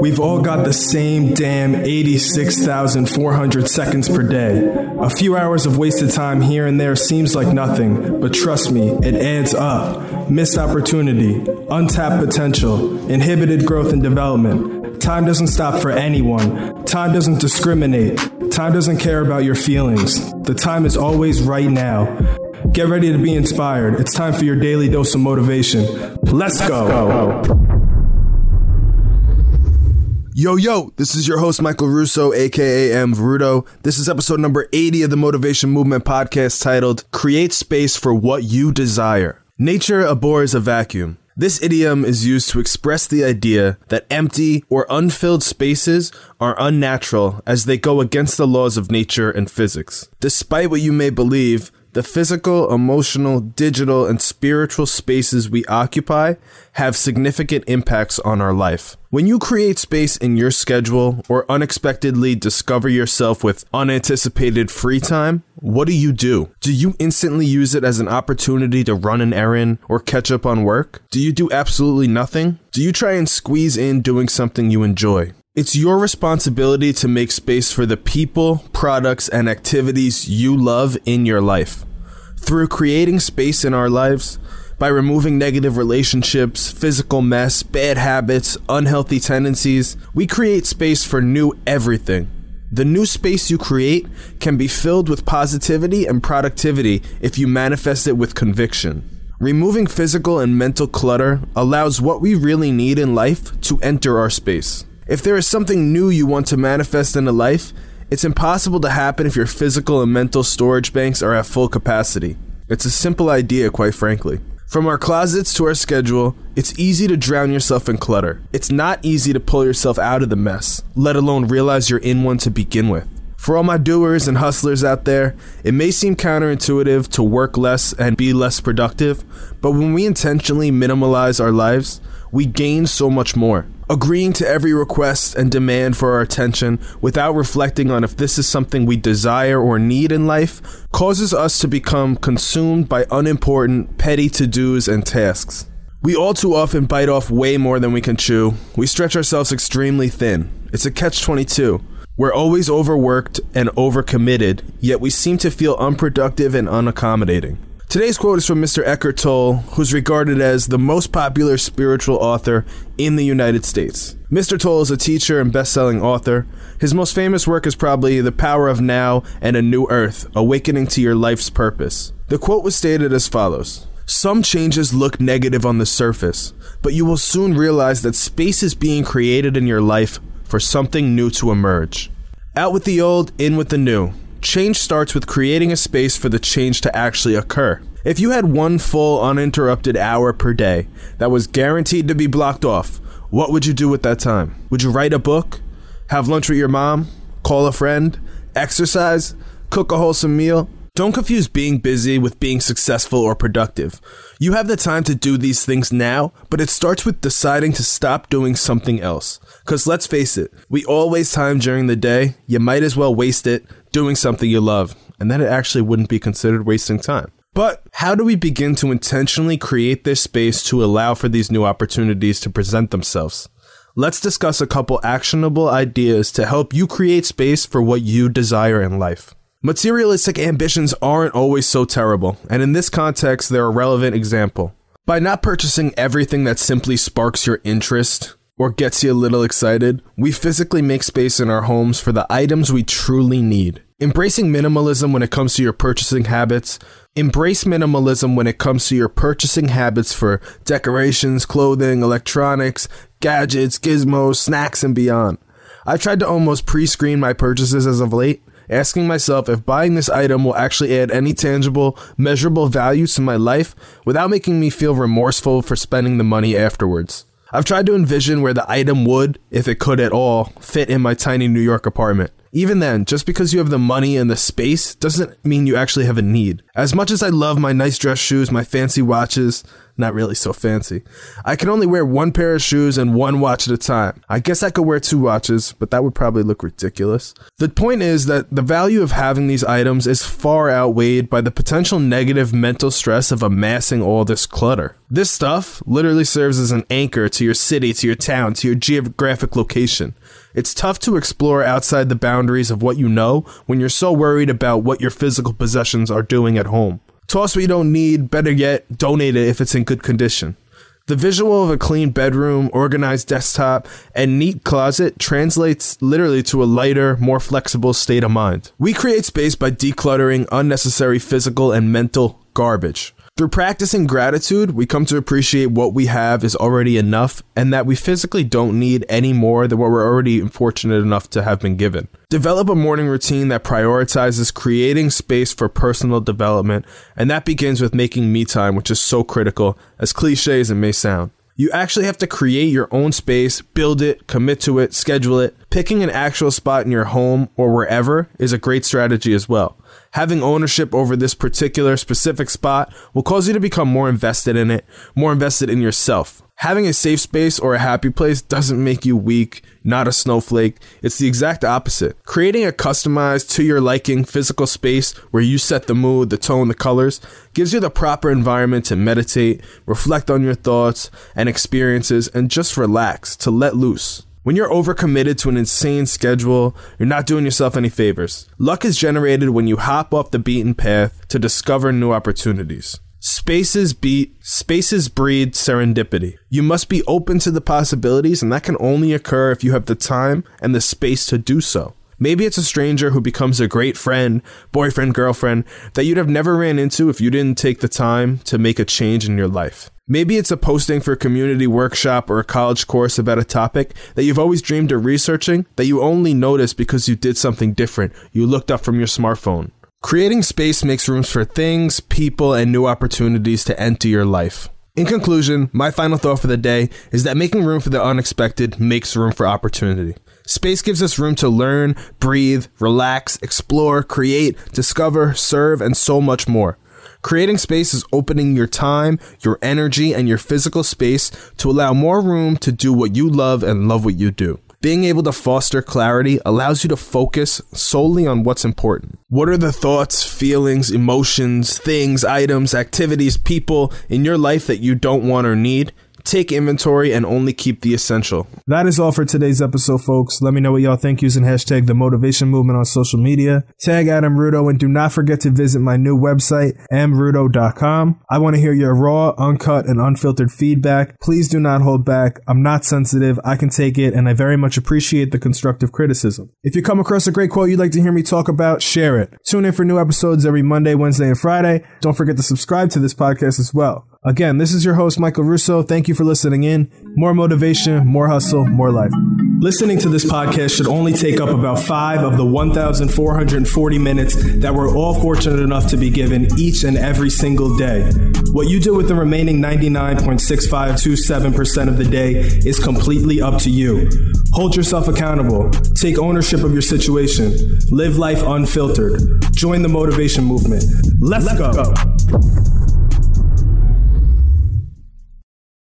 We've all got the same damn 86,400 seconds per day. A few hours of wasted time here and there seems like nothing, but trust me, it adds up. Missed opportunity, untapped potential, inhibited growth and development. Time doesn't stop for anyone. Time doesn't discriminate. Time doesn't care about your feelings. The time is always right now. Get ready to be inspired. It's time for your daily dose of motivation. Let's go. Yo, yo, this is your host, Michael Russo, aka M. Veruto. This is episode number 80 of the Motivation Movement podcast titled Create Space for What You Desire. Nature abhors a vacuum. This idiom is used to express the idea that empty or unfilled spaces are unnatural as they go against the laws of nature and physics. Despite what you may believe, the physical, emotional, digital, and spiritual spaces we occupy have significant impacts on our life. When you create space in your schedule or unexpectedly discover yourself with unanticipated free time, what do you do? Do you instantly use it as an opportunity to run an errand or catch up on work? Do you do absolutely nothing? Do you try and squeeze in doing something you enjoy? It's your responsibility to make space for the people, products, and activities you love in your life. Through creating space in our lives, by removing negative relationships, physical mess, bad habits, unhealthy tendencies, we create space for new everything. The new space you create can be filled with positivity and productivity if you manifest it with conviction. Removing physical and mental clutter allows what we really need in life to enter our space. If there is something new you want to manifest in a life, it's impossible to happen if your physical and mental storage banks are at full capacity. It's a simple idea, quite frankly. From our closets to our schedule, it's easy to drown yourself in clutter. It's not easy to pull yourself out of the mess, let alone realize you're in one to begin with. For all my doers and hustlers out there, it may seem counterintuitive to work less and be less productive, but when we intentionally minimalize our lives, we gain so much more. Agreeing to every request and demand for our attention without reflecting on if this is something we desire or need in life causes us to become consumed by unimportant, petty to dos and tasks. We all too often bite off way more than we can chew. We stretch ourselves extremely thin. It's a catch 22. We're always overworked and overcommitted, yet we seem to feel unproductive and unaccommodating. Today's quote is from Mr. Eckhart Tolle, who's regarded as the most popular spiritual author in the United States. Mr. Tolle is a teacher and best-selling author. His most famous work is probably The Power of Now and A New Earth: Awakening to Your Life's Purpose. The quote was stated as follows: some changes look negative on the surface, but you will soon realize that space is being created in your life for something new to emerge. Out with the old, in with the new. Change starts with creating a space for the change to actually occur. If you had one full uninterrupted hour per day that was guaranteed to be blocked off, what would you do with that time? Would you write a book? Have lunch with your mom? Call a friend? Exercise? Cook a wholesome meal? Don't confuse being busy with being successful or productive. You have the time to do these things now, but it starts with deciding to stop doing something else. Because let's face it, we all waste time during the day. You might as well waste it doing something you love, and then it actually wouldn't be considered wasting time. But how do we begin to intentionally create this space to allow for these new opportunities to present themselves? Let's discuss a couple actionable ideas to help you create space for what you desire in life. Materialistic ambitions aren't always so terrible, and in this context, they're a relevant example. By not purchasing everything that simply sparks your interest or gets you a little excited, we physically make space in our homes for the items we truly need. Embracing minimalism when it comes to your purchasing habits. Embrace minimalism when it comes to your purchasing habits for decorations, clothing, electronics, gadgets, gizmos, snacks, and beyond. I've tried to almost pre screen my purchases as of late asking myself if buying this item will actually add any tangible, measurable value to my life without making me feel remorseful for spending the money afterwards. I've tried to envision where the item would, if it could at all, fit in my tiny New York apartment. Even then, just because you have the money and the space doesn't mean you actually have a need. As much as I love my nice dress shoes, my fancy watches, not really so fancy. I can only wear one pair of shoes and one watch at a time. I guess I could wear two watches, but that would probably look ridiculous. The point is that the value of having these items is far outweighed by the potential negative mental stress of amassing all this clutter. This stuff literally serves as an anchor to your city, to your town, to your geographic location. It's tough to explore outside the boundaries of what you know when you're so worried about what your physical possessions are doing at home. Toss what you don't need, better yet, donate it if it's in good condition. The visual of a clean bedroom, organized desktop, and neat closet translates literally to a lighter, more flexible state of mind. We create space by decluttering unnecessary physical and mental garbage. Through practicing gratitude, we come to appreciate what we have is already enough and that we physically don't need any more than what we're already fortunate enough to have been given. Develop a morning routine that prioritizes creating space for personal development, and that begins with making me time, which is so critical, as cliche as it may sound. You actually have to create your own space, build it, commit to it, schedule it. Picking an actual spot in your home or wherever is a great strategy as well. Having ownership over this particular specific spot will cause you to become more invested in it, more invested in yourself. Having a safe space or a happy place doesn't make you weak, not a snowflake. It's the exact opposite. Creating a customized to your liking physical space where you set the mood, the tone, the colors gives you the proper environment to meditate, reflect on your thoughts and experiences, and just relax, to let loose. When you're overcommitted to an insane schedule, you're not doing yourself any favors. Luck is generated when you hop off the beaten path to discover new opportunities. Spaces beat spaces breed serendipity. You must be open to the possibilities and that can only occur if you have the time and the space to do so. Maybe it's a stranger who becomes a great friend, boyfriend, girlfriend that you'd have never ran into if you didn't take the time to make a change in your life. Maybe it's a posting for a community workshop or a college course about a topic that you've always dreamed of researching that you only noticed because you did something different. You looked up from your smartphone. Creating space makes rooms for things, people, and new opportunities to enter your life. In conclusion, my final thought for the day is that making room for the unexpected makes room for opportunity. Space gives us room to learn, breathe, relax, explore, create, discover, serve, and so much more. Creating space is opening your time, your energy, and your physical space to allow more room to do what you love and love what you do. Being able to foster clarity allows you to focus solely on what's important. What are the thoughts, feelings, emotions, things, items, activities, people in your life that you don't want or need? Take inventory and only keep the essential. That is all for today's episode, folks. Let me know what y'all think using hashtag the motivation movement on social media. Tag Adam Rudo and do not forget to visit my new website, amrudo.com. I want to hear your raw, uncut, and unfiltered feedback. Please do not hold back. I'm not sensitive. I can take it and I very much appreciate the constructive criticism. If you come across a great quote you'd like to hear me talk about, share it. Tune in for new episodes every Monday, Wednesday, and Friday. Don't forget to subscribe to this podcast as well. Again, this is your host, Michael Russo. Thank you for listening in. More motivation, more hustle, more life. Listening to this podcast should only take up about five of the 1,440 minutes that we're all fortunate enough to be given each and every single day. What you do with the remaining 99.6527% of the day is completely up to you. Hold yourself accountable. Take ownership of your situation. Live life unfiltered. Join the motivation movement. Let's, Let's go. go.